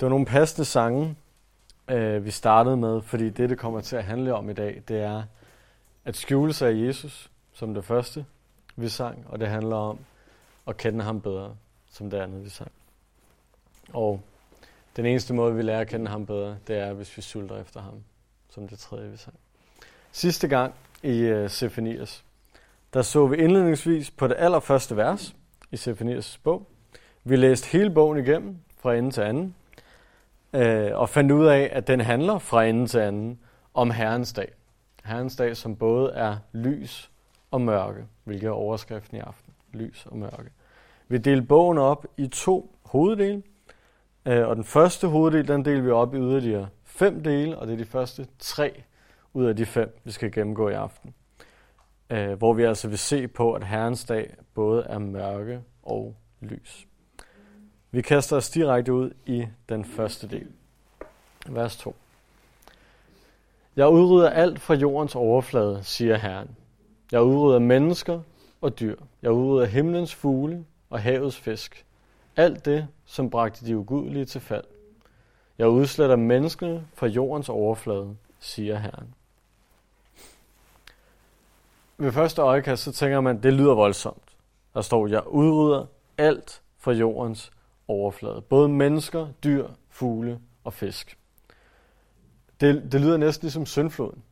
Det var nogle passende sange, øh, vi startede med, fordi det, det kommer til at handle om i dag, det er at skjule sig af Jesus, som det første, vi sang, og det handler om at kende ham bedre, som det andet, vi sang. Og den eneste måde, vi lærer at kende ham bedre, det er, hvis vi sulter efter ham, som det tredje, vi sang. Sidste gang i øh, Sefanias, der så vi indledningsvis på det allerførste vers i Sefanias bog. Vi læste hele bogen igennem, fra ende til anden, øh, og fandt ud af, at den handler fra ende til anden om Herrens dag. Herrens dag, som både er lys og mørke, hvilket er overskriften i aften. Lys og mørke. Vi delte bogen op i to hoveddele, øh, og den første hoveddel, den deler vi op i yderligere fem dele, og det er de første tre ud af de fem, vi skal gennemgå i aften. Øh, hvor vi altså vil se på, at Herrens dag både er mørke og lys. Vi kaster os direkte ud i den første del. Vers 2. Jeg udrydder alt fra jordens overflade, siger Herren. Jeg udrydder mennesker og dyr. Jeg udrydder himlens fugle og havets fisk. Alt det, som bragte de ugudelige til fald. Jeg udsletter menneskene fra jordens overflade, siger Herren. Ved første øjekast, så tænker man, det lyder voldsomt. Der står, jeg udrydder alt fra jordens overflade. Både mennesker, dyr, fugle og fisk. Det, det lyder næsten ligesom syndfloden.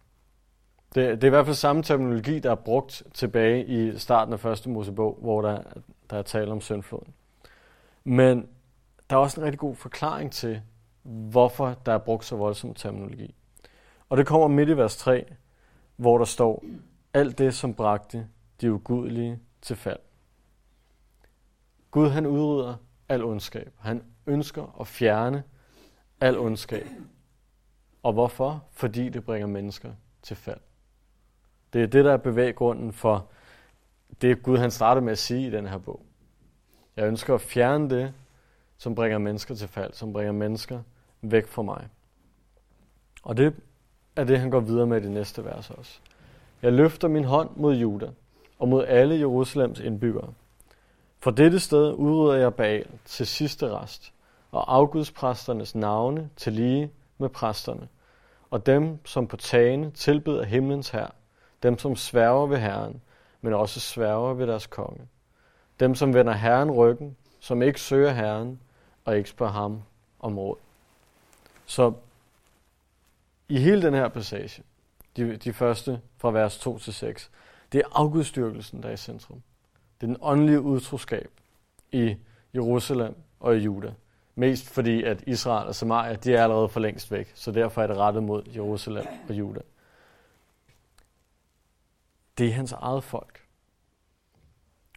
Det, det er i hvert fald samme terminologi, der er brugt tilbage i starten af første Mosebog, hvor der, der er tale om syndfloden. Men der er også en rigtig god forklaring til, hvorfor der er brugt så voldsom terminologi. Og det kommer midt i vers 3, hvor der står, alt det, som bragte de ugudelige til fald. Gud han udrydder al ondskab. Han ønsker at fjerne al ondskab. Og hvorfor? Fordi det bringer mennesker til fald. Det er det, der er bevæggrunden for det, Gud han starter med at sige i den her bog. Jeg ønsker at fjerne det, som bringer mennesker til fald, som bringer mennesker væk fra mig. Og det er det, han går videre med i det næste vers også. Jeg løfter min hånd mod Juda og mod alle Jerusalems indbyggere. For dette sted udrydder jeg Baal til sidste rest, og afgudspræsternes navne til lige med præsterne, og dem, som på tagene tilbeder himlens her, dem, som sværger ved Herren, men også sværger ved deres konge. Dem, som vender Herren ryggen, som ikke søger Herren, og ikke spørger ham om råd. Så i hele den her passage, de, de første fra vers 2 til 6, det er afgudstyrkelsen, der er i centrum. Det er den åndelige utroskab i Jerusalem og i Juda. Mest fordi, at Israel og Samaria, de er allerede for længst væk, så derfor er det rettet mod Jerusalem og Juda. Det er hans eget folk.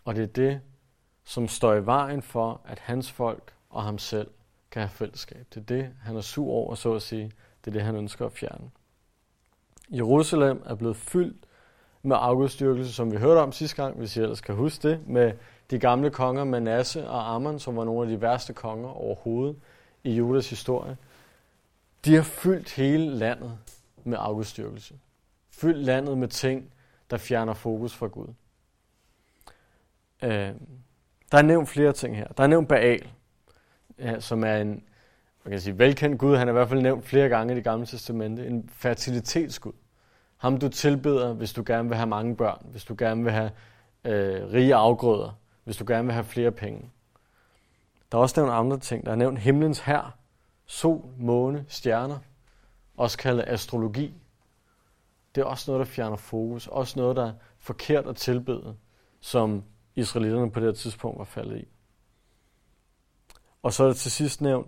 Og det er det, som står i vejen for, at hans folk og ham selv kan have fællesskab. Det er det, han er sur over, så at sige. Det er det, han ønsker at fjerne. Jerusalem er blevet fyldt med afgudstyrkelse, som vi hørte om sidste gang, hvis I ellers kan huske det, med de gamle konger Manasse og Ammon, som var nogle af de værste konger overhovedet i Judas historie. De har fyldt hele landet med afgudstyrkelse. Fyldt landet med ting, der fjerner fokus fra Gud. Øh, der er nævnt flere ting her. Der er nævnt Baal, ja, som er en man kan sige, velkendt Gud. Han er i hvert fald nævnt flere gange i det gamle testamente. En fertilitetsgud. Ham du tilbeder, hvis du gerne vil have mange børn, hvis du gerne vil have øh, rige afgrøder, hvis du gerne vil have flere penge. Der er også nævnt andre ting. Der er nævnt himlens her, sol, måne, stjerner, også kaldet astrologi. Det er også noget, der fjerner fokus. Også noget, der er forkert at tilbede, som israelitterne på det tidspunkt var faldet i. Og så er det til sidst nævnt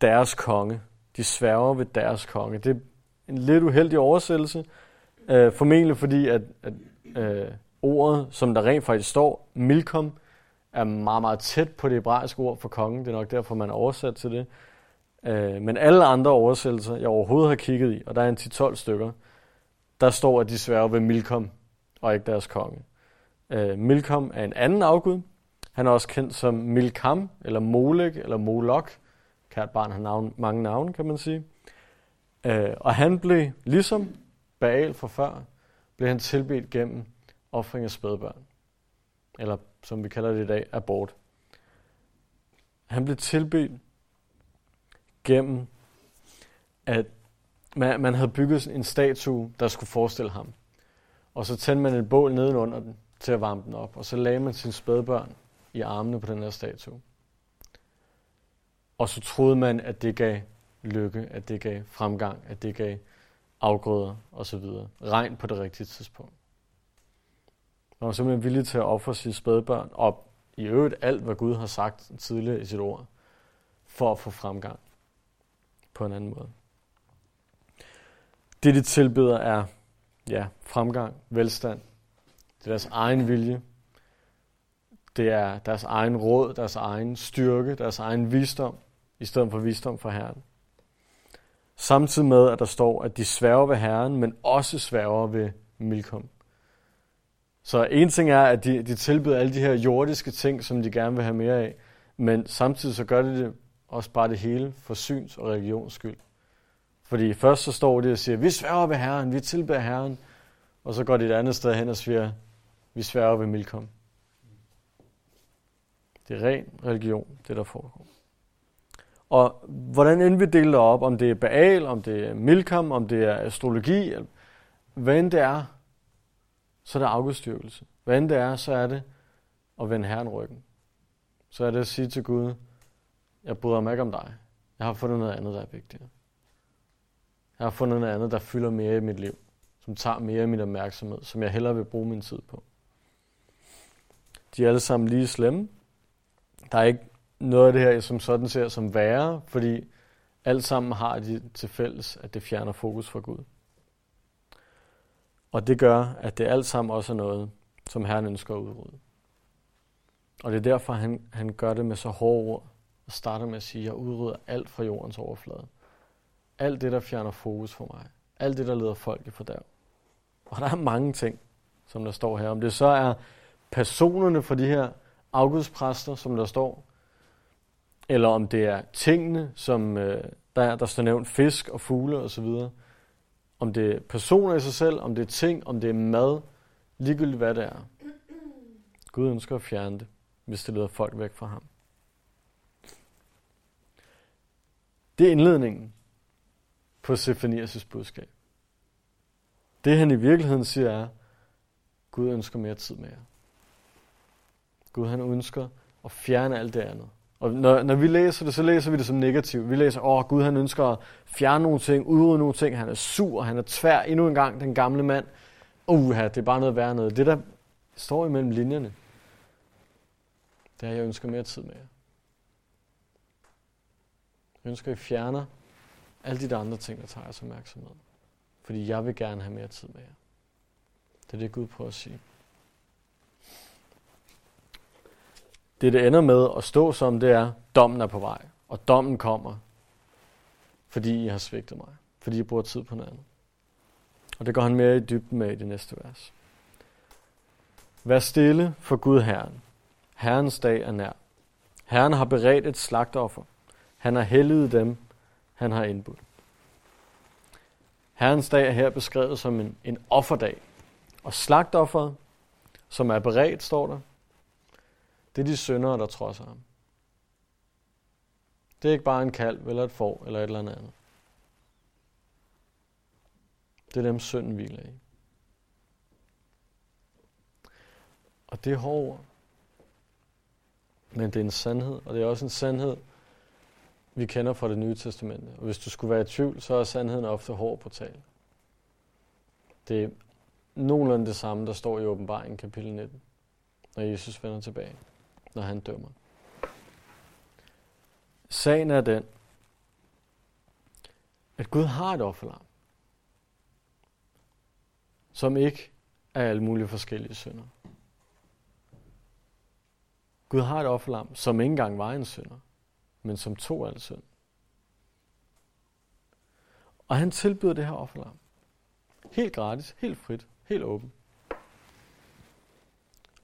deres konge. De sværger ved deres konge. Det er en lidt uheldig oversættelse, Øh, formentlig fordi, at, at øh, ordet, som der rent faktisk står, milkom, er meget, meget tæt på det hebraiske ord for kongen. Det er nok derfor, man er oversat til det. Øh, men alle andre oversættelser, jeg overhovedet har kigget i, og der er en 10-12 stykker, der står, at de sværger ved Milkom, og ikke deres konge. Øh, Milkom er en anden afgud. Han er også kendt som Milkam, eller Molek, eller Molok. Kært barn har navn, mange navne, kan man sige. Øh, og han blev, ligesom Baal fra før, blev han tilbedt gennem offring af spædbørn. Eller som vi kalder det i dag, abort. Han blev tilbedt gennem, at man, man havde bygget en statue, der skulle forestille ham. Og så tændte man et bål nedenunder den til at varme den op. Og så lagde man sine spædbørn i armene på den her statue. Og så troede man, at det gav lykke, at det gav fremgang, at det gav afgrøder osv. Regn på det rigtige tidspunkt. Man var simpelthen villig til at ofre sine spædbørn, og i øvrigt alt, hvad Gud har sagt tidligere i sit ord, for at få fremgang på en anden måde. Det, de tilbyder, er ja, fremgang, velstand. Det er deres egen vilje. Det er deres egen råd, deres egen styrke, deres egen visdom, i stedet for visdom fra Herren. Samtidig med, at der står, at de sværger ved Herren, men også sværger ved Milkom. Så en ting er, at de, de tilbyder alle de her jordiske ting, som de gerne vil have mere af, men samtidig så gør de det også bare det hele for syns og religions skyld. Fordi først så står de og siger, vi sværger ved Herren, vi tilbeder Herren, og så går de et andet sted hen og siger, vi sværger ved Milkom. Det er ren religion, det der foregår. Og hvordan end vi deler op, om det er Baal, om det er Milkom, om det er astrologi, hvad end det er, så er det afgudstyrkelse. Hvad end det er, så er det at vende Herren ryggen. Så er det at sige til Gud, jeg bryder mig ikke om dig. Jeg har fundet noget andet, der er vigtigere. Jeg har fundet noget andet, der fylder mere i mit liv. Som tager mere af min opmærksomhed. Som jeg hellere vil bruge min tid på. De er alle sammen lige slemme. Der er ikke noget af det her, som sådan ser som værre, fordi alt sammen har de til fælles, at det fjerner fokus fra Gud. Og det gør, at det alt sammen også er noget, som Herren ønsker at udrydde. Og det er derfor, han, han gør det med så hårde ord, og starter med at sige, jeg udrydder alt fra jordens overflade. Alt det, der fjerner fokus for mig. Alt det, der leder folk i fordærv. Og der er mange ting, som der står her. Om det så er personerne for de her afgudspræster, som der står, eller om det er tingene, som øh, der, der står nævnt fisk og fugle osv., om det er personer i sig selv, om det er ting, om det er mad, ligegyldigt hvad det er. Gud ønsker at fjerne det, hvis det leder folk væk fra ham. Det er indledningen på Sefanias' budskab. Det han i virkeligheden siger er, Gud ønsker mere tid med jer. Gud han ønsker at fjerne alt det andet. Og når, når vi læser det, så læser vi det som negativt. Vi læser, åh Gud han ønsker at fjerne nogle ting, udrydde nogle ting, han er sur, han er tvær endnu en gang, den gamle mand. Uha, det er bare noget værre noget. Det der står imellem linjerne, det er, jeg ønsker mere tid med jer. Jeg ønsker, at I fjerner alle de andre ting, der tager jeres opmærksomhed. Fordi jeg vil gerne have mere tid med jer. Det er det, Gud prøver at sige. Det, det ender med at stå som, det er, dommen er på vej. Og dommen kommer, fordi I har svigtet mig. Fordi I bruger tid på noget andet. Og det går han mere i dybden med i det næste vers. Vær stille for Gud Herren. Herrens dag er nær. Herren har beredt et slagtoffer. Han har helliget dem, han har indbudt. Herrens dag er her beskrevet som en, en offerdag. Og slagtofferet, som er beredt, står der, det er de syndere, der trodser ham. Det er ikke bare en kalv eller et får eller et eller andet. Det er dem, synden hviler i. Og det er hårdt Men det er en sandhed, og det er også en sandhed, vi kender fra det nye testamente. Og hvis du skulle være i tvivl, så er sandheden ofte hård på tal. Det er nogenlunde det samme, der står i åbenbaringen kapitel 19, når Jesus vender tilbage, når han dømmer. Sagen er den, at Gud har et offerlam, som ikke er alle mulige forskellige synder. Gud har et offerlam, som ikke engang var en synder men som tog al synd. Og han tilbyder det her offerlam. Helt gratis, helt frit, helt åben.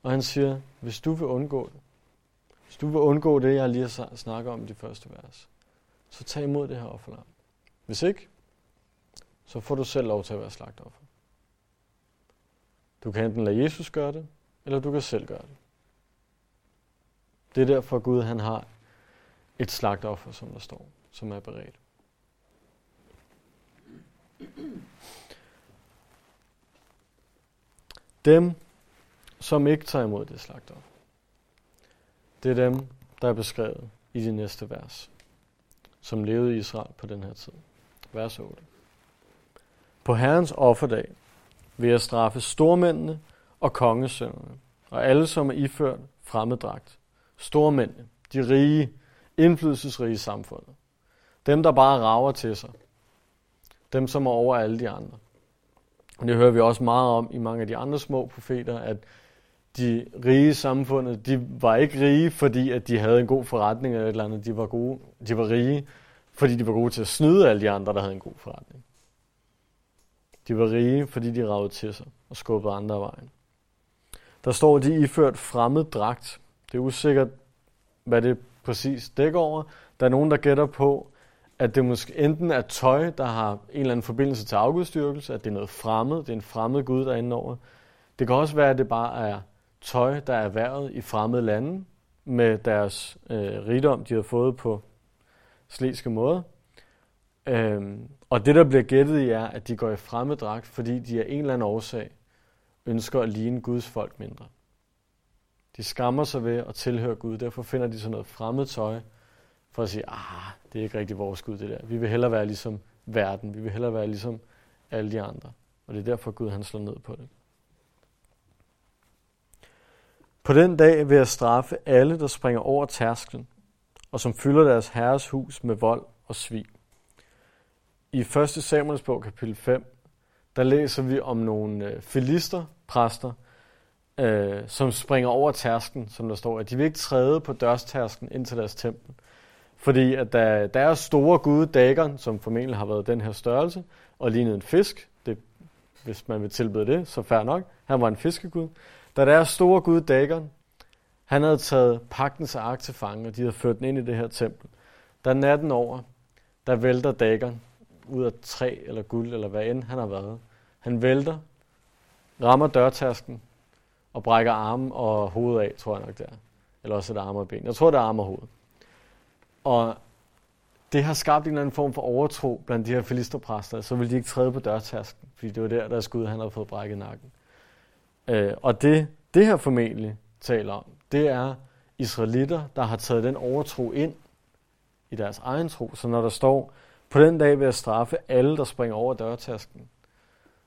Og han siger, hvis du vil undgå det, hvis du vil undgå det, jeg lige har snakket om i de første vers, så tag imod det her offerlam. Hvis ikke, så får du selv lov til at være slagtoffer. Du kan enten lade Jesus gøre det, eller du kan selv gøre det. Det er derfor Gud han har et slagtoffer, som der står. som er beredt. Dem, som ikke tager imod det slagter, det er dem, der er beskrevet i de næste vers, som levede i Israel på den her tid. Vers 8. På Herrens offerdag vil jeg straffe stormændene og kongesønnerne, og alle, som er iført fremmeddragt. Stormændene, de rige, indflydelsesrige samfundet. Dem, der bare rager til sig. Dem, som er over alle de andre. Og det hører vi også meget om i mange af de andre små profeter, at de rige samfundet, de var ikke rige, fordi at de havde en god forretning eller et eller andet. De var, gode, de var rige, fordi de var gode til at snyde alle de andre, der havde en god forretning. De var rige, fordi de ragede til sig og skubbede andre af vejen. Der står, at de iført fremmed dragt. Det er usikkert, hvad det præcis dækker over. Der er nogen, der gætter på, at det måske enten er tøj, der har en eller anden forbindelse til afgudstyrkelse, at det er noget fremmed, det er en fremmed Gud, der er inde over. Det kan også være, at det bare er tøj, der er erhvervet i fremmede lande med deres øh, rigdom, de har fået på slæske måde. Øhm, og det, der bliver gættet i, er, at de går i fremmed dragt, fordi de af en eller anden årsag ønsker at ligne Guds folk mindre. De skammer sig ved at tilhøre Gud, derfor finder de sådan noget fremmed tøj, for at sige, ah, det er ikke rigtig vores Gud, det der. Vi vil hellere være ligesom verden, vi vil hellere være ligesom alle de andre. Og det er derfor Gud han slår ned på det. På den dag vil jeg straffe alle, der springer over tærsklen, og som fylder deres herres hus med vold og svig. I 1. Samuels bog, kapitel 5, der læser vi om nogle øh, filister, præster, øh, som springer over tærsken, som der står, at de vil ikke træde på dørstærsken ind til deres tempel. Fordi at der, er store gud, Dagon, som formentlig har været den her størrelse, og lignede en fisk, det, hvis man vil tilbede det, så fair nok, han var en fiskegud. Da deres store gud, Dagon, han havde taget pagtens ark til fange, og de havde ført den ind i det her tempel. Da natten over, der vælter Dagon ud af træ eller guld, eller hvad end han har været. Han vælter, rammer dørtasken og brækker armen og hovedet af, tror jeg nok det er. Eller også et arm og ben. Jeg tror, det er arm og hoved. Og det har skabt en eller anden form for overtro blandt de her filisterpræster, så vil de ikke træde på dørtasken, fordi det var der, der skud, han havde fået brækket nakken. Øh, og det, det her formentlig taler om, det er israelitter, der har taget den overtro ind i deres egen tro. Så når der står, på den dag vil jeg straffe alle, der springer over dørtasken.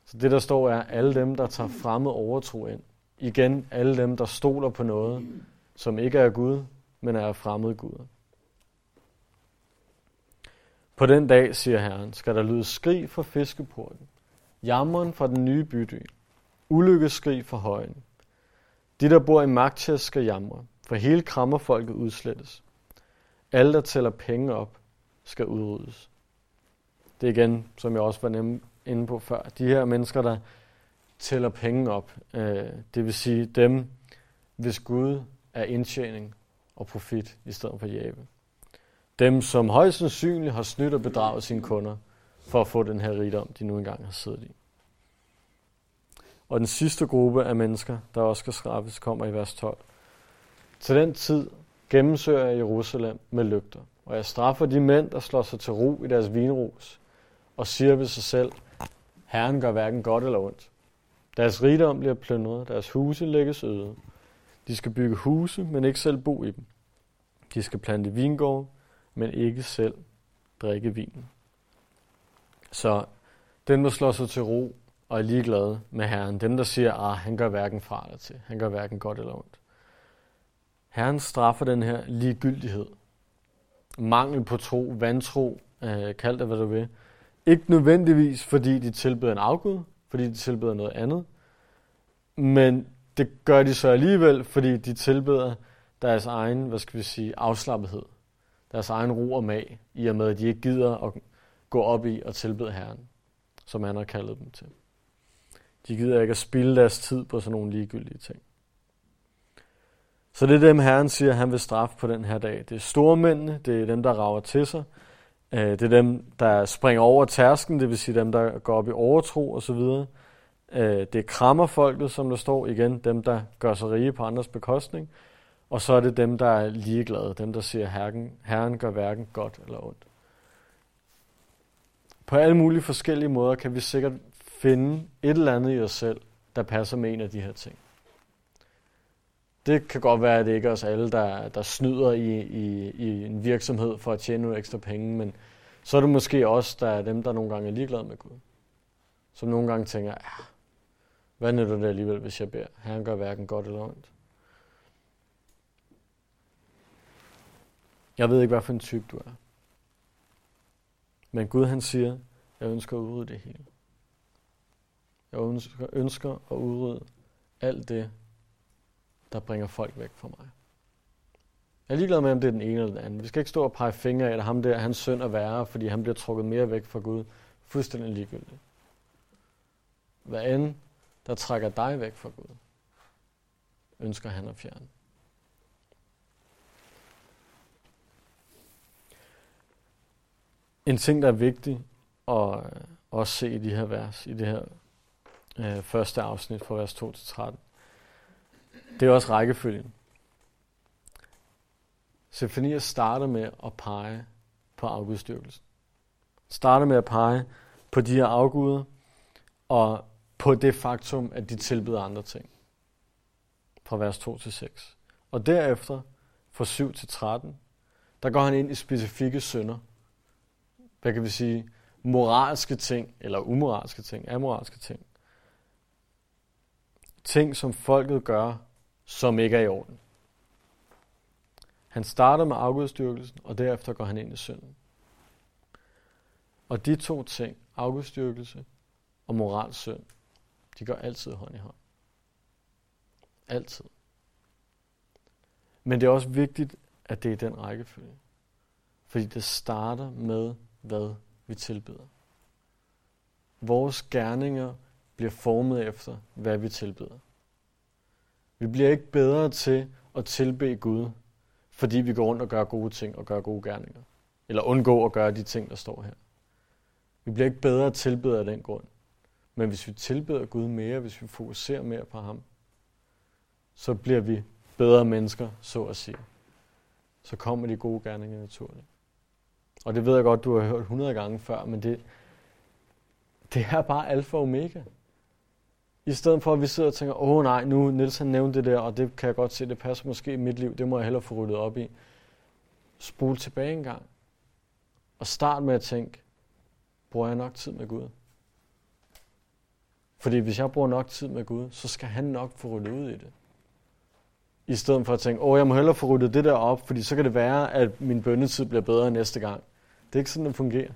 Så det, der står, er alle dem, der tager fremmed overtro ind. Igen, alle dem, der stoler på noget, som ikke er Gud, men er fremmede Gud. På den dag, siger Herren, skal der lyde skrig fra fiskeporten, jammeren fra den nye bydel, ulykkeskrig fra højen. De, der bor i Magtias, skal jamre, for hele krammerfolket udslettes. Alle, der tæller penge op, skal udryddes. Det er igen, som jeg også var inde på før, de her mennesker, der tæller penge op, øh, det vil sige dem, hvis Gud er indtjening og profit i stedet for jæve. Dem, som højst sandsynligt har snydt og bedraget sine kunder for at få den her rigdom, de nu engang har siddet i. Og den sidste gruppe af mennesker, der også skal straffes, kommer i vers 12. Til den tid gennemsøger jeg Jerusalem med lygter, og jeg straffer de mænd, der slår sig til ro i deres vinrus, og siger ved sig selv, Herren gør hverken godt eller ondt. Deres rigdom bliver plyndret, deres huse lægges øde. De skal bygge huse, men ikke selv bo i dem. De skal plante vingårde, men ikke selv drikke vinen. Så den, der slår sig til ro og er ligeglade med Herren, Dem, der siger, at ah, han gør hverken fra eller til, han gør hverken godt eller ondt. Herren straffer den her ligegyldighed, mangel på tro, vantro, øh, kald det hvad du vil, ikke nødvendigvis, fordi de tilbeder en afgud, fordi de tilbeder noget andet, men det gør de så alligevel, fordi de tilbeder deres egen, hvad skal vi sige, afslappethed, deres egen ro og mag, i og med, at de ikke gider at gå op i og tilbede Herren, som han har kaldet dem til. De gider ikke at spille deres tid på sådan nogle ligegyldige ting. Så det er dem, Herren siger, at han vil straffe på den her dag. Det er stormændene, det er dem, der rager til sig, øh, det er dem, der springer over tærsken, det vil sige dem, der går op i overtro osv. Øh, det er krammerfolket, som der står igen, dem, der gør sig rige på andres bekostning. Og så er det dem, der er ligeglade, dem, der siger, herren, herren gør hverken godt eller ondt. På alle mulige forskellige måder kan vi sikkert finde et eller andet i os selv, der passer med en af de her ting. Det kan godt være, at det ikke er os alle, der, der snyder i, i, i en virksomhed for at tjene nogle ekstra penge, men så er det måske også der er dem, der nogle gange er ligeglade med Gud. Som nogle gange tænker, ja, hvad nytter det alligevel, hvis jeg beder? Han gør hverken godt eller ondt. Jeg ved ikke, hvad for en type du er. Men Gud han siger, jeg ønsker at udrydde det hele. Jeg ønsker, ønsker at udrydde alt det, der bringer folk væk fra mig. Jeg er ligeglad med, om det er den ene eller den anden. Vi skal ikke stå og pege fingre af, at ham der, hans synd er værre, fordi han bliver trukket mere væk fra Gud. Fuldstændig ligegyldigt. Hvad end, der trækker dig væk fra Gud, ønsker han at fjerne. En ting, der er vigtig at også se i de her vers, i det her øh, første afsnit fra vers 2 til 13, det er også rækkefølgen. Sefanias starter med at pege på afgudstyrkelsen. Starter med at pege på de her afguder, og på det faktum, at de tilbyder andre ting. Fra vers 2 til 6. Og derefter, fra 7 til 13, der går han ind i specifikke synder. Hvad kan vi sige? Moralske ting, eller umoralske ting, amoralske ting. Ting, som folket gør, som ikke er i orden. Han starter med afgudstyrkelsen, og derefter går han ind i synden. Og de to ting, afgudstyrkelse og moralsk synd, de går altid hånd i hånd. Altid. Men det er også vigtigt, at det er den rækkefølge. Fordi det starter med, hvad vi tilbyder. Vores gerninger bliver formet efter, hvad vi tilbeder. Vi bliver ikke bedre til at tilbe Gud, fordi vi går rundt og gør gode ting og gør gode gerninger. Eller undgå at gøre de ting, der står her. Vi bliver ikke bedre tilbeder af den grund. Men hvis vi tilbeder Gud mere, hvis vi fokuserer mere på ham, så bliver vi bedre mennesker, så at sige. Så kommer de gode gerninger naturligt. Og det ved jeg godt, du har hørt 100 gange før, men det, det er bare alfa og omega. I stedet for, at vi sidder og tænker, åh nej, nu Niels han nævnte det der, og det kan jeg godt se, det passer måske i mit liv, det må jeg hellere få ryddet op i. Spol tilbage en gang. Og start med at tænke, bruger jeg nok tid med Gud? Fordi hvis jeg bruger nok tid med Gud, så skal han nok få ryddet ud i det. I stedet for at tænke, åh, jeg må hellere få ryddet det der op, fordi så kan det være, at min bønnetid bliver bedre næste gang. Det er ikke sådan, det fungerer.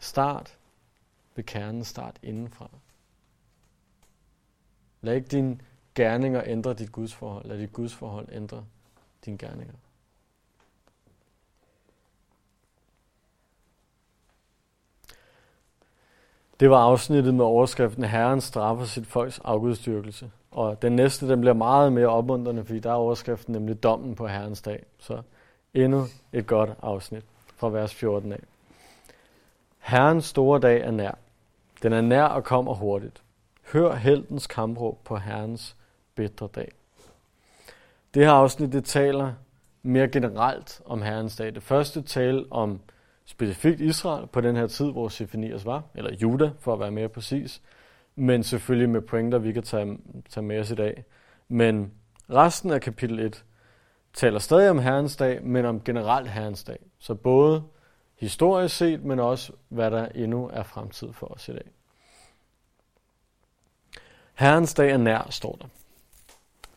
Start ved kernen, start indenfra. Lad ikke dine gerninger ændre dit gudsforhold. Lad dit gudsforhold ændre dine gerninger. Det var afsnittet med overskriften Herren straffer sit folks afgudstyrkelse. Og den næste, den bliver meget mere opmuntrende, fordi der er overskriften nemlig dommen på Herrens dag. Så endnu et godt afsnit fra vers 14 af. Herrens store dag er nær. Den er nær og kommer hurtigt. Hør heltens kampråb på Herrens bedre dag. Det her afsnit det taler mere generelt om Herrens dag. Det første tale om specifikt Israel på den her tid, hvor Sefanias var, eller Juda for at være mere præcis, men selvfølgelig med pointer, vi kan tage, tage med os i dag. Men resten af kapitel 1 taler stadig om Herrens dag, men om generelt Herrens dag. Så både historisk set, men også hvad der endnu er fremtid for os i dag. Herrens dag er nær, står der.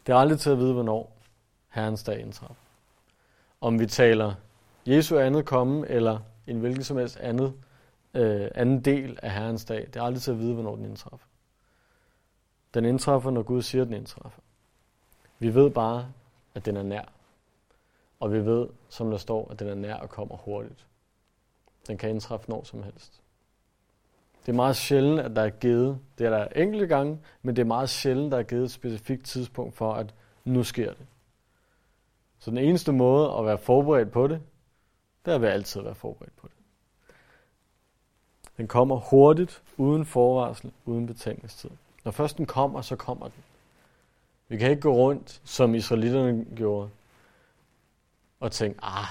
Det er aldrig til at vide, hvornår Herrens dag indtræffer. Om vi taler Jesu andet komme, eller en hvilken som helst andet, øh, anden del af Herrens dag. Det er aldrig til at vide, hvornår den indtræffer. Den indtræffer, når Gud siger, at den indtræffer. Vi ved bare, at den er nær. Og vi ved, som der står, at den er nær og kommer hurtigt. Den kan indtræffe når som helst. Det er meget sjældent, at der er givet, det er der enkelte gange, men det er meget sjældent, der er givet et specifikt tidspunkt for, at nu sker det. Så den eneste måde at være forberedt på det, det er at altid være forberedt på det. Den kommer hurtigt, uden forvarsel, uden betænkningstid. Når først den kommer, så kommer den. Vi kan ikke gå rundt, som israelitterne gjorde, og tænke, ah,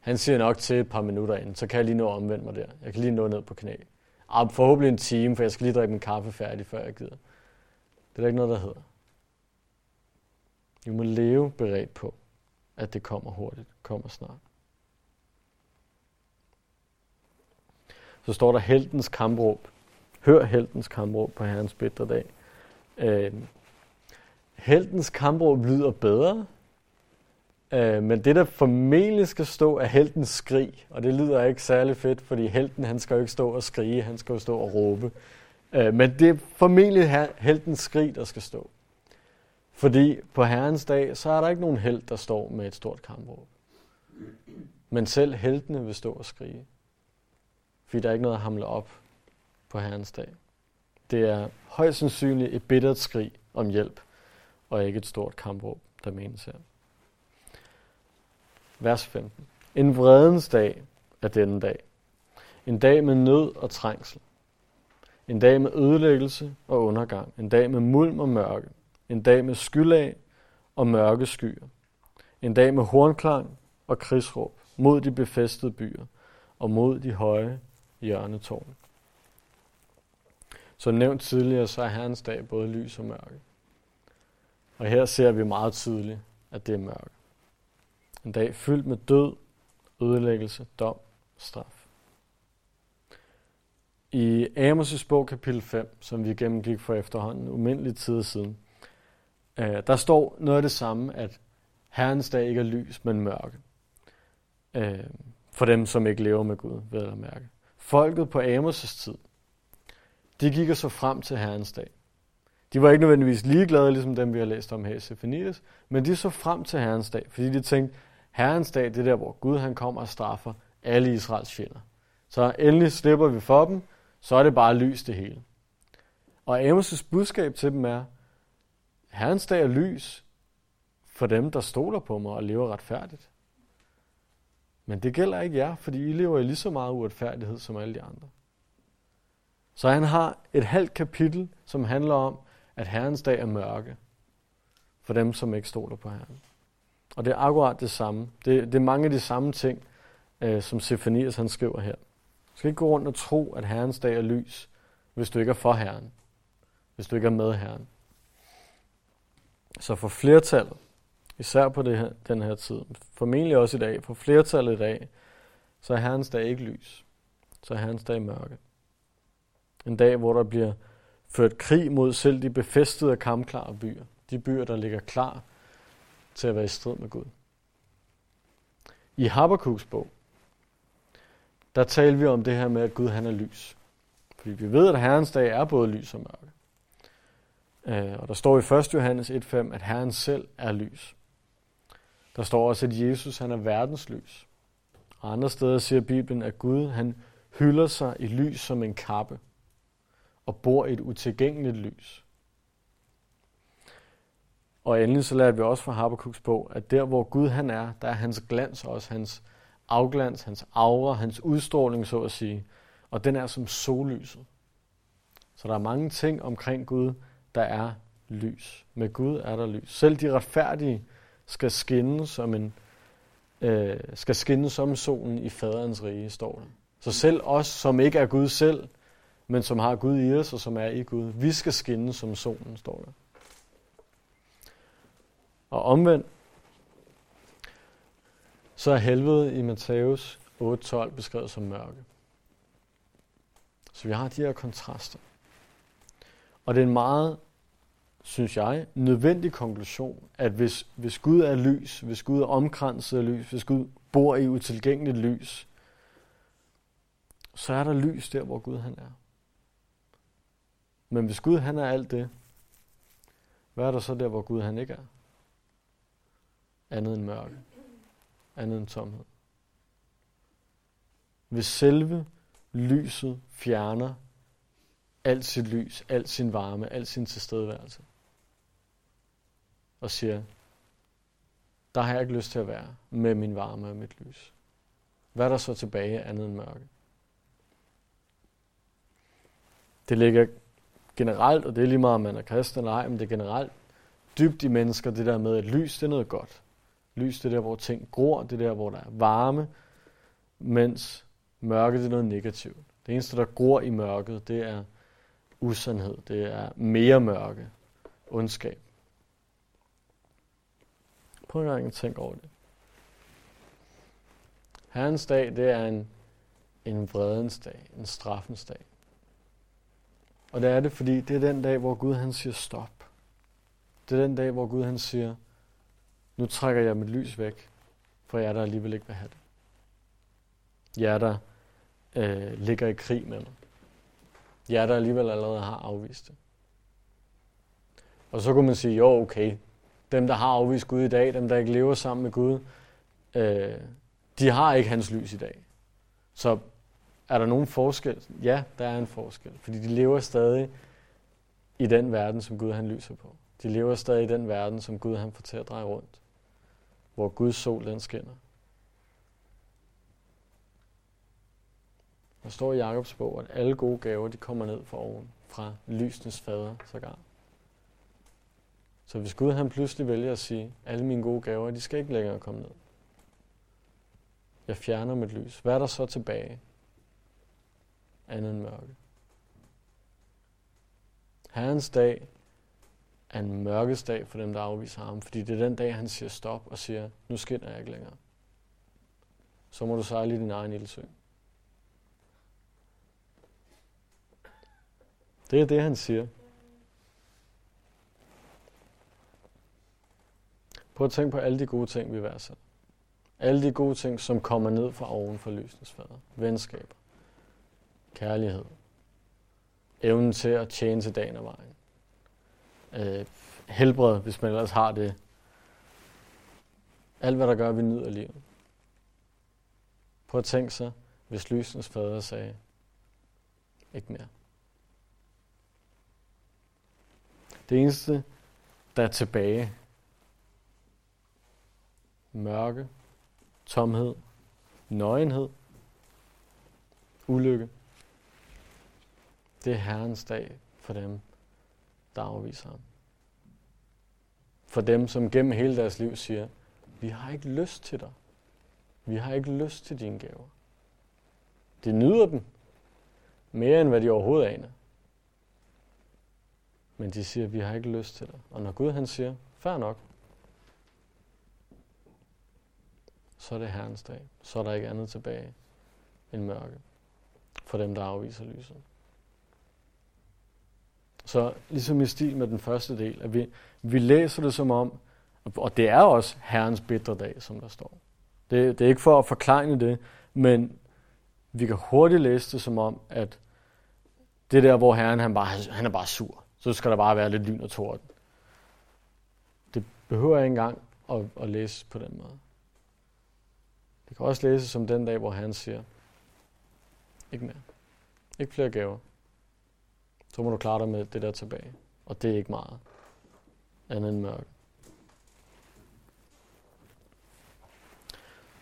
Han siger nok til et par minutter ind, så kan jeg lige nå at omvende mig der. Jeg kan lige nå ned på knæ. Ah, forhåbentlig en time, for jeg skal lige drikke min kaffe færdig, før jeg gider. Det er der ikke noget, der hedder. Vi må leve beredt på, at det kommer hurtigt, kommer snart. Så står der heltens kampråb. Hør heltens kampråb på Herrens bedre dag. Øh, heltens kampråb lyder bedre, øh, men det der formentlig skal stå er heltens skrig, og det lyder ikke særlig fedt, fordi helten han skal jo ikke stå og skrige, han skal jo stå og råbe. Øh, men det er formentlig her, heltens skrig, der skal stå. Fordi på Herrens dag, så er der ikke nogen held, der står med et stort kampråb. Men selv heltene vil stå og skrige. Fordi der er ikke noget at hamle op på Herrens dag. Det er højst sandsynligt et bittert skrig om hjælp, og ikke et stort kampråb, der menes her. Vers 15. En vredens dag er denne dag. En dag med nød og trængsel. En dag med ødelæggelse og undergang. En dag med mulm og mørke. En dag med skyldag og mørke skyer. En dag med hornklang og krigsråb mod de befæstede byer og mod de høje hjørnetårn. Som nævnt tidligere, så er Herrens dag både lys og mørke. Og her ser vi meget tydeligt, at det er mørke. En dag fyldt med død, ødelæggelse, dom, straf. I Amos' bog kapitel 5, som vi gennemgik for efterhånden umindelig tid siden, øh, der står noget af det samme, at Herrens dag ikke er lys, men mørke. Øh, for dem, som ikke lever med Gud, ved at mærke. Folket på Amos' tid, de gik og så frem til Herrens dag. De var ikke nødvendigvis ligeglade, ligesom dem, vi har læst om her i Sefanides, men de så frem til Herrens dag, fordi de tænkte, Herrens dag, det er der, hvor Gud han kommer og straffer alle Israels fjender. Så endelig slipper vi for dem, så er det bare lys det hele. Og Amos' budskab til dem er, Herrens dag er lys for dem, der stoler på mig og lever retfærdigt. Men det gælder ikke jer, fordi I lever i lige så meget uretfærdighed som alle de andre. Så han har et halvt kapitel, som handler om, at Herrens dag er mørke for dem, som ikke stoler på Herren. Og det er akkurat det samme. Det, det er mange af de samme ting, øh, som Sefanias han skriver her. Du skal ikke gå rundt og tro, at Herrens dag er lys, hvis du ikke er for Herren. Hvis du ikke er med Herren. Så for flertallet, især på det her, den her tid, formentlig også i dag, for flertallet i dag, så er Herrens dag ikke lys. Så er Herrens dag mørke. En dag, hvor der bliver ført krig mod selv de befæstede og kampklare byer. De byer, der ligger klar til at være i strid med Gud. I Habakkuk's bog, der taler vi om det her med, at Gud han er lys. Fordi vi ved, at Herrens dag er både lys og mørke. Øh, og der står i 1. Johannes 1.5, at Herren selv er lys. Der står også, at Jesus han er verdens lys. Og andre steder siger Bibelen, at Gud han hylder sig i lys som en kappe og bor i et utilgængeligt lys. Og endelig så lærer vi også fra Habakkuk's bog, at der hvor Gud han er, der er hans glans også, hans afglans, hans aura, hans udstråling så at sige. Og den er som sollyset. Så der er mange ting omkring Gud, der er lys. Med Gud er der lys. Selv de retfærdige skal skinne som en øh, skal skinne som solen i faderens rige, står der. Så selv os, som ikke er Gud selv, men som har Gud i os og som er i Gud, vi skal skinne som solen, står der. Og omvendt, så er helvede i Matthæus 8.12 beskrevet som mørke. Så vi har de her kontraster. Og det er en meget, synes jeg, nødvendig konklusion, at hvis, hvis Gud er lys, hvis Gud er omkranset af lys, hvis Gud bor i utilgængeligt lys, så er der lys der, hvor Gud han er. Men hvis Gud han er alt det, hvad er der så der, hvor Gud han ikke er? Andet end mørke, andet end tomhed. Hvis selve lyset fjerner alt sit lys, alt sin varme, al sin tilstedeværelse, og siger, der har jeg ikke lyst til at være med min varme og mit lys. Hvad er der så tilbage andet end mørke? Det ligger generelt, og det er lige meget, om man er kristen eller ej, men det er generelt dybt i mennesker, det der med, at lys, det er noget godt. Lys, det er der, hvor ting gror, det er der, hvor der er varme, mens mørket det er noget negativt. Det eneste, der gror i mørket, det er usandhed. Det er mere mørke. Ondskab. Prøv en gang at tænke over det. Herrens dag, det er en, en vredens dag, en straffens dag. Og det er det, fordi det er den dag, hvor Gud han siger stop. Det er den dag, hvor Gud han siger, nu trækker jeg mit lys væk, for jeg der alligevel ikke vil have det. Jeg der øh, ligger i krig med mig. Jeg der alligevel allerede har afvist det. Og så kunne man sige, jo okay, dem der har afvist Gud i dag, dem der ikke lever sammen med Gud, øh, de har ikke hans lys i dag. Så er der nogen forskel? Ja, der er en forskel. Fordi de lever stadig i den verden, som Gud han lyser på. De lever stadig i den verden, som Gud han får til at dreje rundt. Hvor Guds sol den skinner. Der står i Jakobs bog, at alle gode gaver, de kommer ned fra oven, fra lysens fader sågar. Så hvis Gud han pludselig vælger at sige, at alle mine gode gaver, de skal ikke længere komme ned. Jeg fjerner mit lys. Hvad er der så tilbage? Andet end mørke. Herrens dag er en mørkes dag for dem, der afviser ham, fordi det er den dag, han siger stop og siger, nu skinner jeg ikke længere. Så må du sejle i din egen ildsø. Det er det, han siger. Prøv at tænke på alle de gode ting, vi værdsætter. Alle de gode ting, som kommer ned fra oven for lysens fader. Venskaber. Kærlighed. Evnen til at tjene til dagen og vejen. Øh, helbred, hvis man ellers har det. Alt, hvad der gør, at vi nyder livet. Prøv at tænke sig, hvis lysens fader sagde, ikke mere. Det eneste, der er tilbage, mørke, tomhed, nøgenhed, ulykke. Det er Herrens dag for dem, der afviser ham. For dem, som gennem hele deres liv siger, vi har ikke lyst til dig. Vi har ikke lyst til dine gaver. De nyder dem mere end hvad de overhovedet aner. Men de siger, vi har ikke lyst til dig. Og når Gud han siger, fair nok, så er det Herrens dag. Så er der ikke andet tilbage end mørke for dem, der afviser lyset. Så ligesom i stil med den første del, at vi, vi læser det som om, og det er også Herrens bitre dag, som der står. Det, det er ikke for at forklare det, men vi kan hurtigt læse det som om, at det der, hvor Herren han bare, han er bare sur, så skal der bare være lidt lyn og torden. Det behøver jeg ikke engang at, at læse på den måde. Det kan også læses som den dag, hvor han siger, ikke mere. Ikke flere gaver. Så må du klare dig med det der tilbage. Og det er ikke meget. Andet end mørke.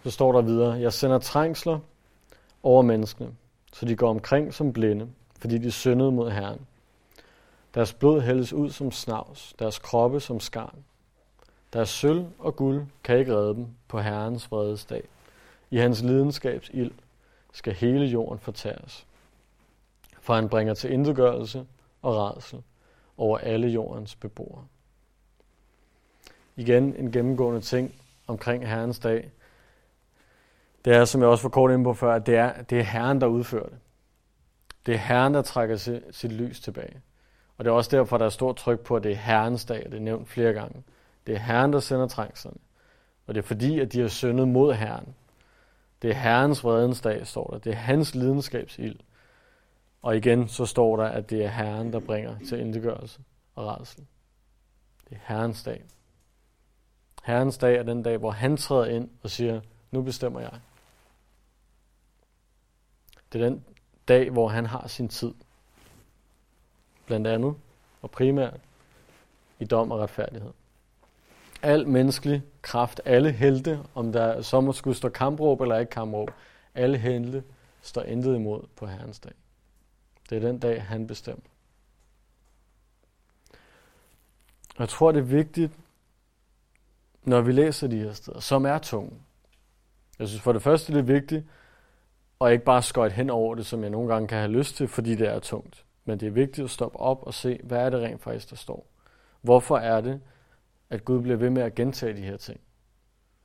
Så står der videre, jeg sender trængsler over menneskene, så de går omkring som blinde, fordi de syndede mod Herren. Deres blod hældes ud som snavs, deres kroppe som skarn. Deres sølv og guld kan ikke redde dem på Herrens vredesdag. I hans lidenskabs ild skal hele jorden fortæres. For han bringer til indgørelse og redsel over alle jordens beboere. Igen en gennemgående ting omkring Herrens dag. Det er, som jeg også var kort inde på før, at det er, det er Herren, der udfører det. Det er Herren, der trækker sit, sit lys tilbage. Og det er også derfor, der er stort tryk på, at det er Herrens dag, det er nævnt flere gange. Det er Herren, der sender trængslerne. Og det er fordi, at de har syndet mod Herren. Det er Herrens vredens dag, står der. Det er hans lidenskabsild. Og igen så står der, at det er Herren, der bringer til indgørelse og redsel. Det er Herrens dag. Herrens dag er den dag, hvor han træder ind og siger, nu bestemmer jeg. Det er den dag, hvor han har sin tid. Blandt andet og primært i dom og retfærdighed al menneskelig kraft, alle helte, om der så må skulle stå kampråb eller ikke kampråb, alle helte står intet imod på Herrens dag. Det er den dag, han bestemmer. Og jeg tror, det er vigtigt, når vi læser de her steder, som er tunge. Jeg synes for det første, det er vigtigt, og ikke bare skøjt hen over det, som jeg nogle gange kan have lyst til, fordi det er tungt. Men det er vigtigt at stoppe op og se, hvad er det rent faktisk, der står. Hvorfor er det, at Gud bliver ved med at gentage de her ting?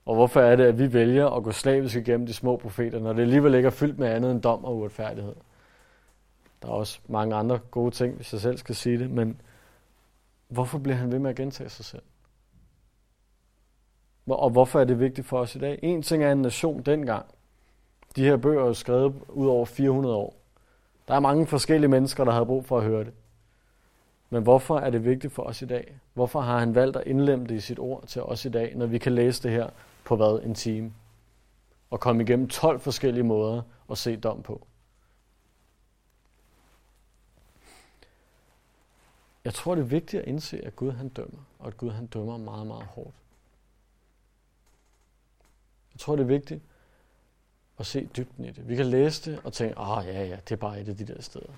Og hvorfor er det, at vi vælger at gå slavisk igennem de små profeter, når det alligevel ikke er fyldt med andet end dom og uretfærdighed? Der er også mange andre gode ting, hvis jeg selv skal sige det, men hvorfor bliver han ved med at gentage sig selv? Og hvorfor er det vigtigt for os i dag? En ting er en nation dengang. De her bøger er skrevet ud over 400 år. Der er mange forskellige mennesker, der havde brug for at høre det. Men hvorfor er det vigtigt for os i dag? Hvorfor har han valgt at indlemme det i sit ord til os i dag, når vi kan læse det her på hvad? En time? Og komme igennem 12 forskellige måder at se dom på. Jeg tror, det er vigtigt at indse, at Gud han dømmer, og at Gud han dømmer meget, meget hårdt. Jeg tror, det er vigtigt at se dybden i det. Vi kan læse det og tænke, ah ja, ja, det er bare et af de der steder.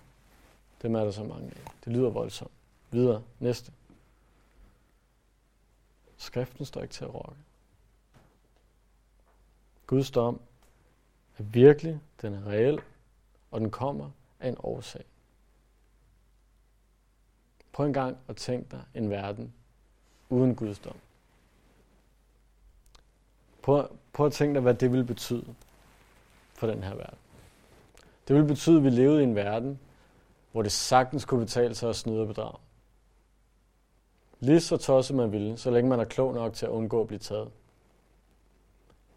Dem er der så mange af. Det lyder voldsomt. Videre. Næste. Skriften står ikke til at rokke. Guds dom er virkelig, den er reel, og den kommer af en årsag. Prøv en gang at tænke dig en verden uden Guds dom. Prøv, prøv at tænke dig, hvad det ville betyde for den her verden. Det ville betyde, at vi levede i en verden, hvor det sagtens kunne betale sig at snyde og bedrage. Lige så tosset man ville, så længe man er klog nok til at undgå at blive taget.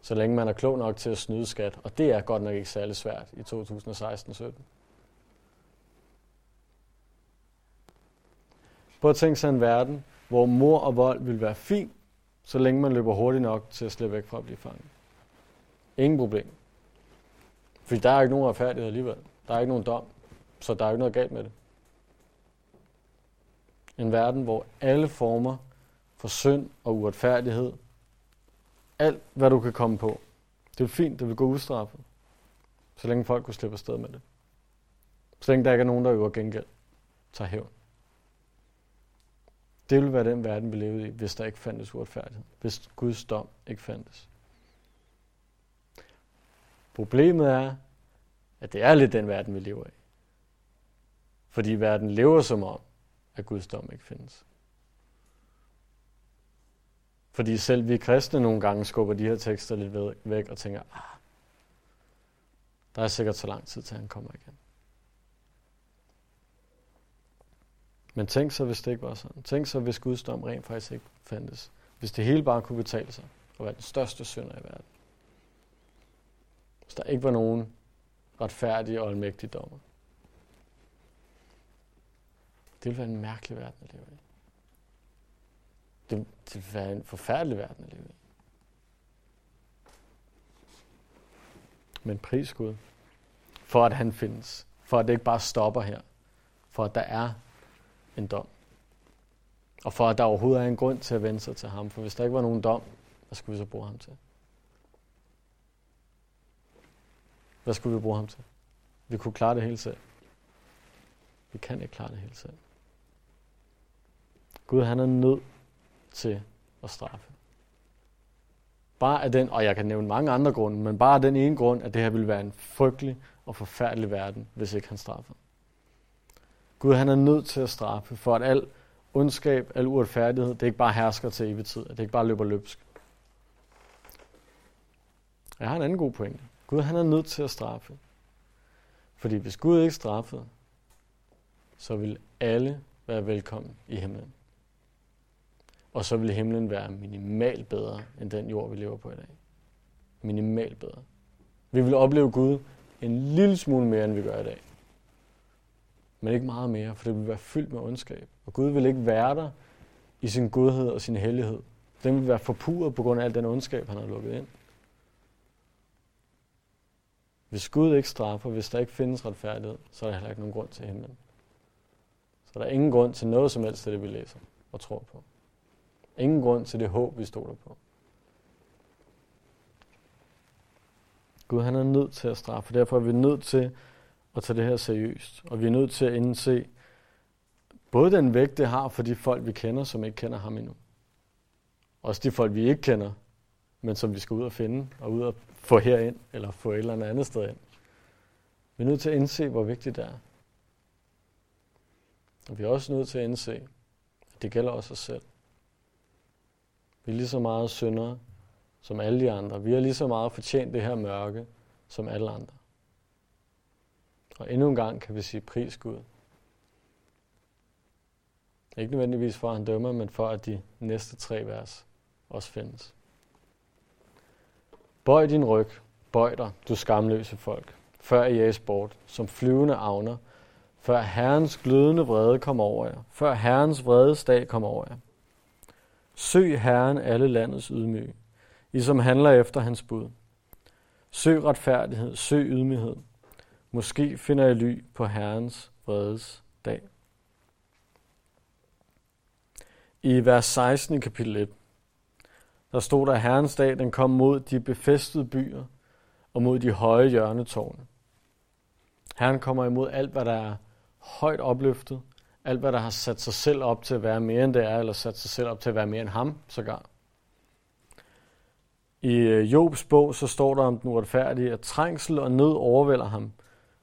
Så længe man er klog nok til at snyde skat, og det er godt nok ikke særlig svært i 2016-17. Prøv at tænke sig en verden, hvor mor og vold vil være fint, så længe man løber hurtigt nok til at slippe væk fra at blive fanget. Ingen problem. Fordi der er ikke nogen retfærdighed alligevel. Der er ikke nogen dom, så der er ikke noget galt med det. En verden, hvor alle former for synd og uretfærdighed, alt hvad du kan komme på, det er fint, det vil gå udstraffet, så længe folk kunne slippe afsted med det. Så længe der ikke er nogen, der øver gengæld, tager hævn. Det ville være den verden, vi levede i, hvis der ikke fandtes uretfærdighed. Hvis Guds dom ikke fandtes. Problemet er, at det er lidt den verden, vi lever i. Fordi verden lever som om, at Guds dom ikke findes. Fordi selv vi kristne nogle gange skubber de her tekster lidt væk og tænker, ah, der er sikkert så lang tid til han kommer igen. Men tænk så, hvis det ikke var sådan. Tænk så, hvis Guds dom rent faktisk ikke fandtes. Hvis det hele bare kunne betale sig og være den største synder i verden. Hvis der ikke var nogen retfærdige og almægtige dommer. Det ville være en mærkelig verden at leve i. Det, det ville være en forfærdelig verden at leve i. Men pris Gud, for at han findes. For at det ikke bare stopper her. For at der er en dom. Og for at der overhovedet er en grund til at vende sig til ham. For hvis der ikke var nogen dom, hvad skulle vi så bruge ham til? Hvad skulle vi bruge ham til? Vi kunne klare det hele selv. Vi kan ikke klare det hele selv. Gud han er nødt til at straffe. Bare af den, og jeg kan nævne mange andre grunde, men bare af den ene grund, at det her ville være en frygtelig og forfærdelig verden, hvis ikke han straffer. Gud han er nødt til at straffe, for at al ondskab, al uretfærdighed, det ikke bare hersker til evig tid, det ikke bare løber løbsk. Jeg har en anden god pointe. Gud han er nødt til at straffe. Fordi hvis Gud ikke straffede, så vil alle være velkommen i himlen. Og så vil himlen være minimalt bedre end den jord, vi lever på i dag. Minimalt bedre. Vi vil opleve Gud en lille smule mere, end vi gør i dag. Men ikke meget mere, for det vil være fyldt med ondskab. Og Gud vil ikke være der i sin godhed og sin hellighed. Den vil være forpurret på grund af al den ondskab, han har lukket ind. Hvis Gud ikke straffer, hvis der ikke findes retfærdighed, så er der heller ikke nogen grund til himlen. Så der er ingen grund til noget som helst af det, vi læser og tror på. Ingen grund til det håb, vi stoler på. Gud han er nødt til at straffe, derfor er vi nødt til at tage det her seriøst. Og vi er nødt til at indse både den vægt, det har for de folk, vi kender, som ikke kender ham endnu. Også de folk, vi ikke kender, men som vi skal ud og finde og ud og få herind, eller få et eller andet sted ind. Vi er nødt til at indse, hvor vigtigt det er. Og vi er også nødt til at indse, at det gælder også os selv. Vi er lige så meget syndere som alle de andre. Vi har lige så meget fortjent det her mørke som alle andre. Og endnu en gang kan vi sige pris Gud. Ikke nødvendigvis for, at han dømmer, men for, at de næste tre vers også findes. Bøj din ryg, bøj dig, du skamløse folk, før I jages bort, som flyvende avner, før Herrens glødende vrede kommer over jer, før Herrens vredesdag kommer over jer. Søg Herren alle landets ydmyge, I som handler efter hans bud. Søg retfærdighed, søg ydmyghed. Måske finder jeg ly på Herrens vredes dag. I vers 16 i kapitel 1, der stod der, at Herrens dag den kom mod de befæstede byer og mod de høje hjørnetårne. Herren kommer imod alt, hvad der er højt opløftet, alt, hvad der har sat sig selv op til at være mere end det er, eller sat sig selv op til at være mere end ham, sågar. I øh, Jobs bog, så står der om den uretfærdige, at trængsel og nød overvælder ham.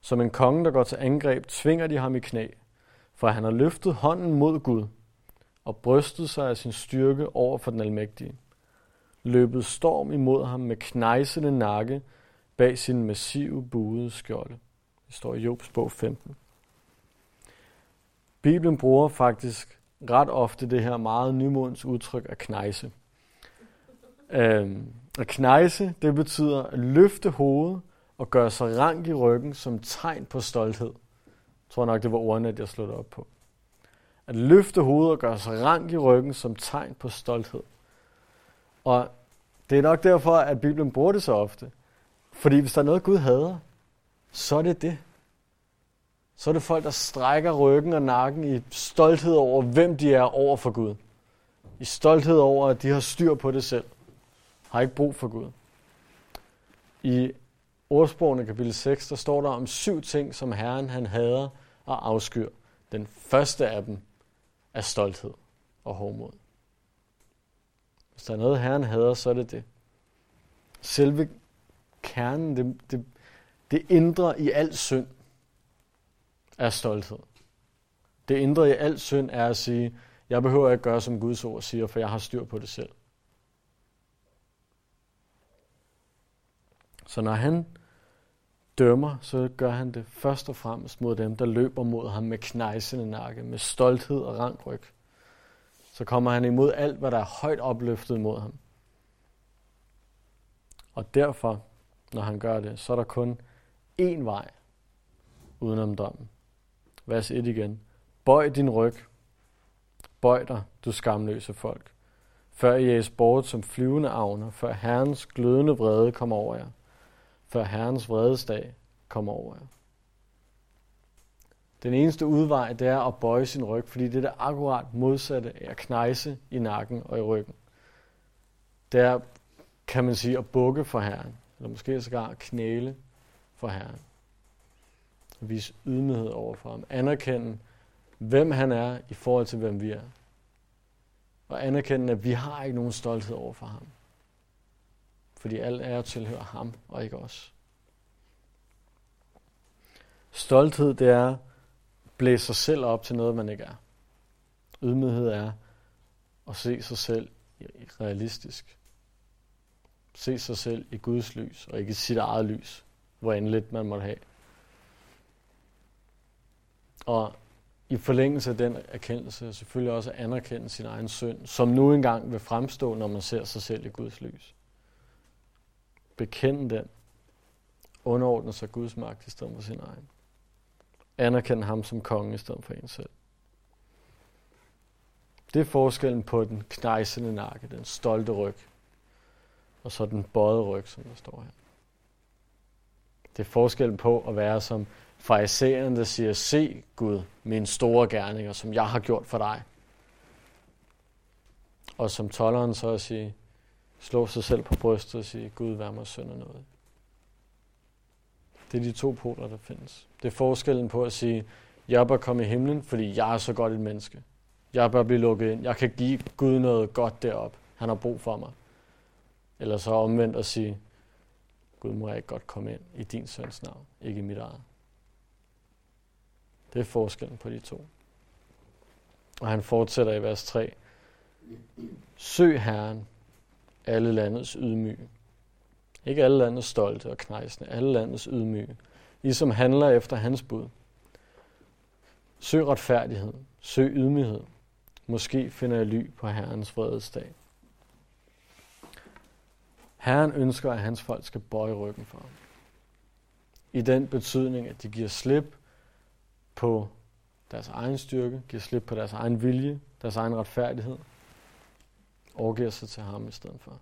Som en konge, der går til angreb, tvinger de ham i knæ, for han har løftet hånden mod Gud og brystet sig af sin styrke over for den almægtige. Løbet storm imod ham med knejsende nakke bag sin massive buede skjolde. Det står i Jobs bog 15. Bibelen bruger faktisk ret ofte det her meget nymodens udtryk af knejse. Øhm, at knejse, det betyder at løfte hovedet og gøre sig rank i ryggen som tegn på stolthed. Jeg tror nok, det var ordene, jeg slog det op på. At løfte hovedet og gøre sig rank i ryggen som tegn på stolthed. Og det er nok derfor, at Bibelen bruger det så ofte. Fordi hvis der er noget, Gud hader, så er det det. Så er det folk, der strækker ryggen og nakken i stolthed over, hvem de er over for Gud. I stolthed over, at de har styr på det selv. Har ikke brug for Gud. I ordsprogene kapitel 6, der står der om syv ting, som Herren han hader og afskyr. Den første af dem er stolthed og hårdmod. Hvis der er noget, Herren hader, så er det det. Selve kernen, det, det, det indre i al synd, er stolthed. Det indre i al synd er at sige, jeg behøver ikke gøre, som Guds ord siger, for jeg har styr på det selv. Så når han dømmer, så gør han det først og fremmest mod dem, der løber mod ham med knejsende nakke, med stolthed og rank ryg. Så kommer han imod alt, hvad der er højt opløftet mod ham. Og derfor, når han gør det, så er der kun én vej udenom dommen. Vers 1 igen. Bøj din ryg. Bøj dig, du skamløse folk. Før I er bort som flyvende avner, før Herrens glødende vrede kommer over jer. Før Herrens vredesdag kommer over jer. Den eneste udvej, det er at bøje sin ryg, fordi det er det akkurat modsatte af at knejse i nakken og i ryggen. Det er, kan man sige, at bukke for Herren, eller måske sågar knæle for Herren vise ydmyghed over for ham. Anerkende, hvem han er i forhold til, hvem vi er. Og anerkende, at vi har ikke nogen stolthed over for ham. Fordi alt er tilhører ham og ikke os. Stolthed, det er at blæse sig selv op til noget, man ikke er. Ydmyghed er at se sig selv realistisk. Se sig selv i Guds lys, og ikke i sit eget lys, hvor lidt man måtte have. Og i forlængelse af den erkendelse, selvfølgelig også at anerkende sin egen synd, som nu engang vil fremstå, når man ser sig selv i Guds lys. Bekende den. Underordne sig Guds magt i stedet for sin egen. Anerkende ham som konge i stedet for en selv. Det er forskellen på den knejsende nakke, den stolte ryg, og så den bøjede ryg, som der står her. Det er forskellen på at være som farisæerne, der siger, se Gud, mine store gerninger, som jeg har gjort for dig. Og som tolleren så at sige, slå sig selv på brystet og sige, Gud, vær mig synd og noget. Det er de to poler, der findes. Det er forskellen på at sige, jeg bør komme i himlen, fordi jeg er så godt et menneske. Jeg bør blive lukket ind. Jeg kan give Gud noget godt derop. Han har brug for mig. Eller så omvendt at sige, Gud må jeg ikke godt komme ind i din søns navn, ikke i mit eget. Det er forskellen på de to. Og han fortsætter i vers 3. Søg Herren, alle landets ydmyge. Ikke alle landets stolte og knejsende, alle landets ydmyge. I som handler efter hans bud. Søg retfærdighed, søg ydmyghed. Måske finder jeg ly på Herrens fredesdag. Herren ønsker, at hans folk skal bøje ryggen for ham. I den betydning, at de giver slip på deres egen styrke, giver slip på deres egen vilje, deres egen retfærdighed, overgiver sig til ham i stedet for.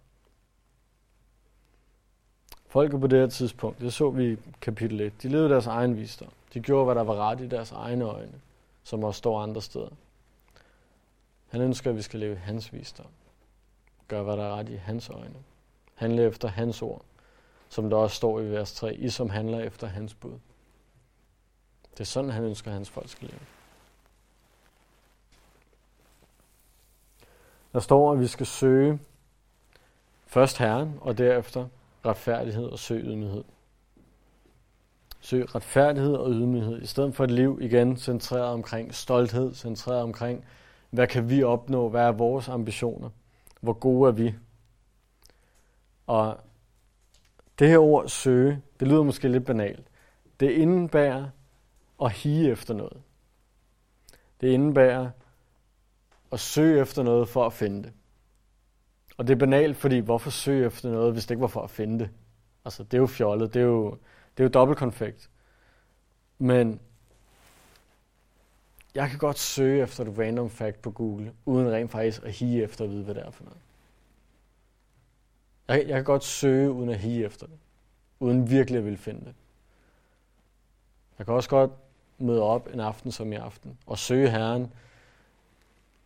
Folket på det her tidspunkt, det så vi i kapitel 1, de levede deres egen visdom. De gjorde, hvad der var ret i deres egne øjne, som også står andre steder. Han ønsker, at vi skal leve i hans visdom. Gør, hvad der er ret i hans øjne. Handle efter hans ord, som der også står i vers 3. I som handler efter hans bud. Det er sådan, han ønsker, at hans folk skal leve. Der står, at vi skal søge først Herren, og derefter retfærdighed og søg ydmyghed. Søg retfærdighed og ydmyghed, i stedet for et liv igen centreret omkring stolthed, centreret omkring, hvad kan vi opnå, hvad er vores ambitioner, hvor gode er vi. Og det her ord søge, det lyder måske lidt banalt. Det indebærer at hige efter noget. Det indebærer at søge efter noget for at finde det. Og det er banalt, fordi hvorfor søge efter noget, hvis det ikke var for at finde det? Altså, det er jo fjollet, det er jo, det er jo dobbeltkonfekt. Men jeg kan godt søge efter et random fact på Google, uden rent faktisk at hige efter at vide, hvad det er for noget. Jeg, jeg kan godt søge, uden at hige efter det. Uden virkelig at ville finde det. Jeg kan også godt møde op en aften som i aften, og søge Herren,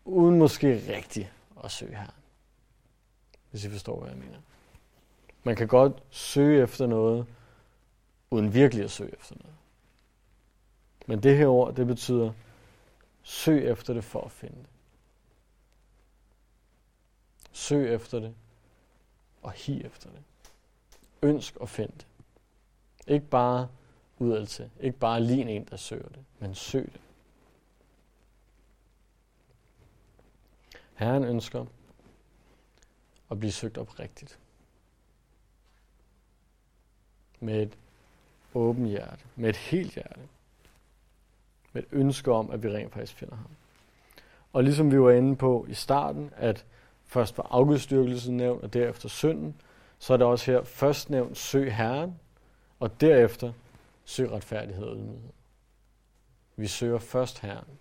uden måske rigtigt at søge her. Hvis I forstår, hvad jeg mener. Man kan godt søge efter noget, uden virkelig at søge efter noget. Men det her ord, det betyder, søg efter det for at finde det. Søg efter det, og hi efter det. Ønsk og find det. Ikke bare udad til. Ikke bare lige en, der søger det, men søg det. Herren ønsker at blive søgt op rigtigt. Med et åbent hjerte, med et helt hjerte, med et ønske om, at vi rent faktisk finder ham. Og ligesom vi var inde på i starten, at først var afgudstyrkelsen nævnt, og derefter synden, så er det også her først nævnt søg Herren, og derefter søg retfærdighed og ydmyghed. Vi søger først Herren,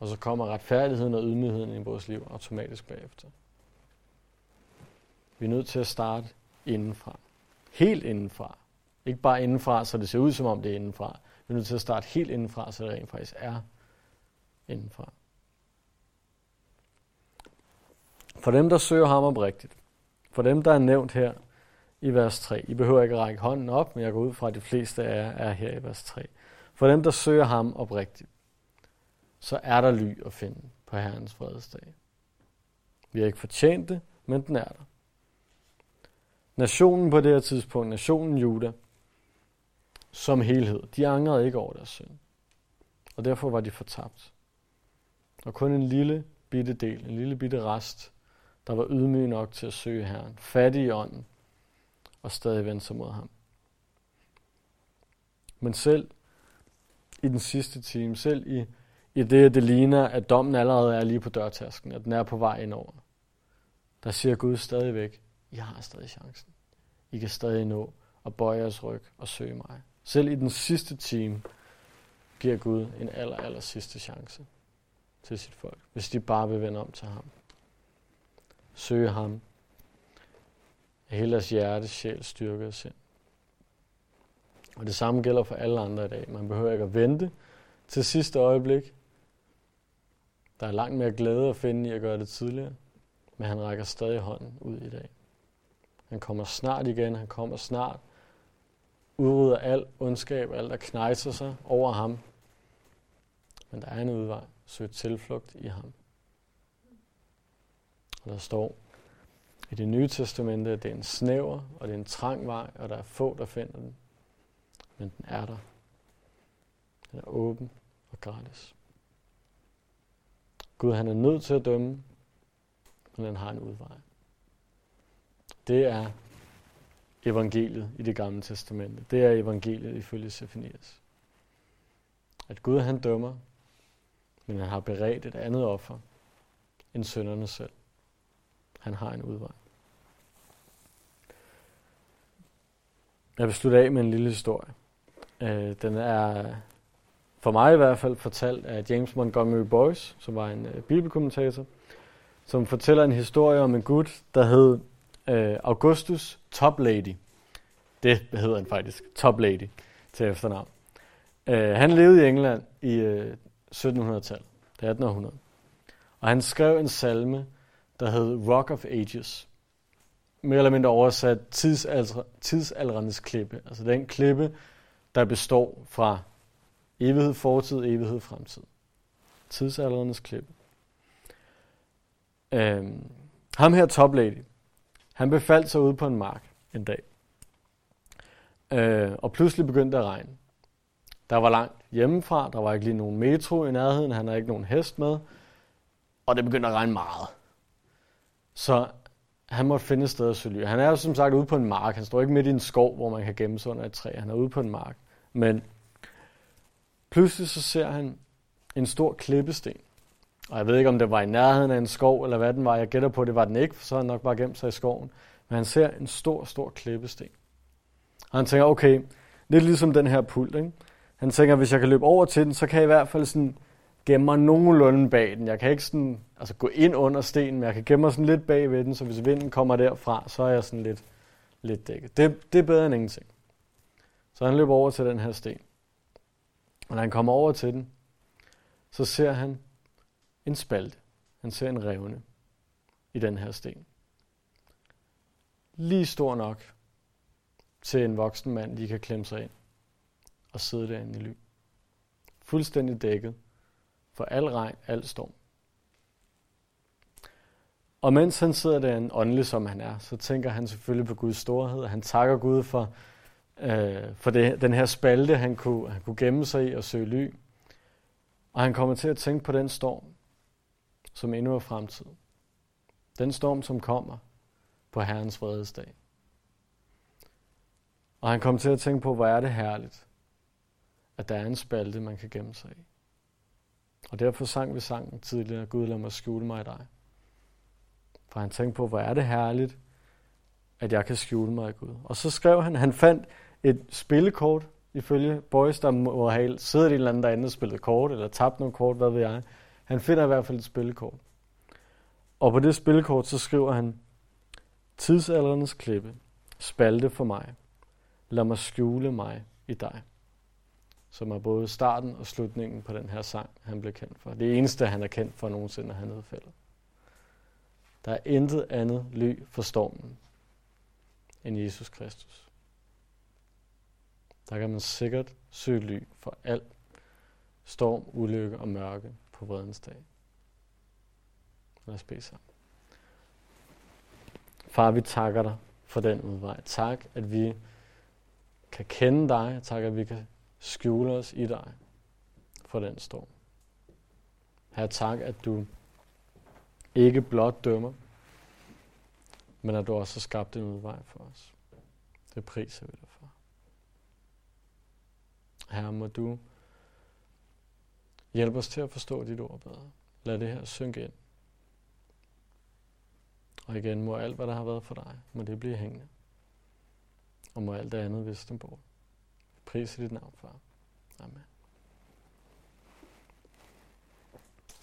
og så kommer retfærdigheden og ydmygheden i vores liv automatisk bagefter. Vi er nødt til at starte indenfra. Helt indenfra. Ikke bare indenfra, så det ser ud som om det er indenfra. Vi er nødt til at starte helt indenfra, så det rent faktisk er indenfra. For dem, der søger ham oprigtigt, for dem, der er nævnt her i vers 3, I behøver ikke at række hånden op, men jeg går ud fra, at de fleste af jer er her i vers 3. For dem, der søger ham oprigtigt, så er der ly at finde på Herrens fredsdag. Vi har ikke fortjent det, men den er der. Nationen på det her tidspunkt, nationen Juda, som helhed, de angrede ikke over deres synd. Og derfor var de fortabt. Og kun en lille bitte del, en lille bitte rest, der var ydmyg nok til at søge Herren, fattig i ånden, og stadig vendte sig mod ham. Men selv i den sidste time, selv i, i det, det ligner, at dommen allerede er lige på dørtasken, at den er på vej indover, der siger Gud stadigvæk, I har stadig chancen. I kan stadig nå at bøje jeres ryg og søge mig. Selv i den sidste time giver Gud en aller, aller sidste chance til sit folk, hvis de bare vil vende om til ham. Søge ham af hele deres hjerte, sjæl, styrke og sind. Og det samme gælder for alle andre i dag. Man behøver ikke at vente til sidste øjeblik. Der er langt mere glæde at finde i at gøre det tidligere, men han rækker stadig hånden ud i dag. Han kommer snart igen, han kommer snart, udrydder al ondskab, alt der knejser sig over ham. Men der er en udvej. Søg tilflugt i ham. Og der står i det nye testamente, at det er en snæver, og det er en trang vej, og der er få, der finder den. Men den er der. Den er åben og gratis. Gud han er nødt til at dømme, men han har en udvej. Det er evangeliet i det gamle testamente. Det er evangeliet ifølge Sefanias. At Gud han dømmer, men han har beredt et andet offer end sønderne selv. Han har en udvej. Jeg vil slutte af med en lille historie. Øh, den er for mig i hvert fald fortalt af James Montgomery Boyce, som var en øh, bibelkommentator, som fortæller en historie om en gut, der hed øh, Augustus Toplady. Det hedder han faktisk, Toplady til efternavn. Øh, han levede i England i øh, 1700-tallet, det 1800. Og han skrev en salme, der hed Rock of Ages. Mere eller mindre oversat tidsalderens klippe. Altså den klippe, der består fra evighed fortid, evighed fremtid. Tidsalderens klippe. Øhm, ham her toplady, han befaldt sig ude på en mark en dag. Øh, og pludselig begyndte det at regne. Der var langt hjemmefra, der var ikke lige nogen metro i nærheden, han havde ikke nogen hest med, og det begyndte at regne meget. Så han måtte finde et sted at søge Han er jo som sagt ude på en mark. Han står ikke midt i en skov, hvor man kan gemme sig under et træ. Han er ude på en mark. Men pludselig så ser han en stor klippesten. Og jeg ved ikke, om det var i nærheden af en skov, eller hvad den var. Jeg gætter på, at det var den ikke, for så havde han nok bare gemt sig i skoven. Men han ser en stor, stor klippesten. Og han tænker, okay, lidt ligesom den her pult, ikke? Han tænker, hvis jeg kan løbe over til den, så kan jeg i hvert fald sådan gemme mig nogenlunde bag den. Jeg kan ikke sådan, altså gå ind under stenen, men jeg kan gemme mig sådan lidt bag ved den, så hvis vinden kommer derfra, så er jeg sådan lidt, lidt dækket. Det, det er bedre end ingenting. Så han løber over til den her sten. Og når han kommer over til den, så ser han en spalte. Han ser en revne i den her sten. Lige stor nok til en voksen mand lige kan klemme sig ind og sidde derinde i ly. Fuldstændig dækket for al regn, al storm. Og mens han sidder derinde, åndelig som han er, så tænker han selvfølgelig på Guds storhed. Han takker Gud for, øh, for det, den her spalte, han kunne, han kunne gemme sig i og søge ly. Og han kommer til at tænke på den storm, som endnu er fremtid. Den storm, som kommer på Herrens vredesdag. Og han kommer til at tænke på, hvor er det herligt, at der er en spalte, man kan gemme sig i. Og derfor sang vi sangen tidligere, Gud lad mig skjule mig i dig. For han tænkte på, hvor er det herligt, at jeg kan skjule mig i Gud. Og så skrev han, han fandt et spillekort, ifølge Boys, der må have siddet i en eller anden derinde og spillet kort, eller tabt nogle kort, hvad ved jeg. Han finder i hvert fald et spillekort. Og på det spillekort, så skriver han, Tidsalderens klippe, spalte for mig, lad mig skjule mig i dig som er både starten og slutningen på den her sang, han blev kendt for. Det eneste, han er kendt for nogensinde, han nedfældet. Der er intet andet ly for stormen end Jesus Kristus. Der kan man sikkert søge ly for al storm, ulykke og mørke på vredens dag. Lad os bede sammen. Far, vi takker dig for den udvej. Tak, at vi kan kende dig. Tak, at vi kan skjule os i dig for den storm. Her tak, at du ikke blot dømmer, men at du også har skabt en udvej for os. Det priser vi dig for. Herre, må du hjælpe os til at forstå dit ord bedre. Lad det her synke ind. Og igen må alt, hvad der har været for dig, må det blive hængende. Og må alt det andet vise dem bort. Pris i dit navn, far. Amen.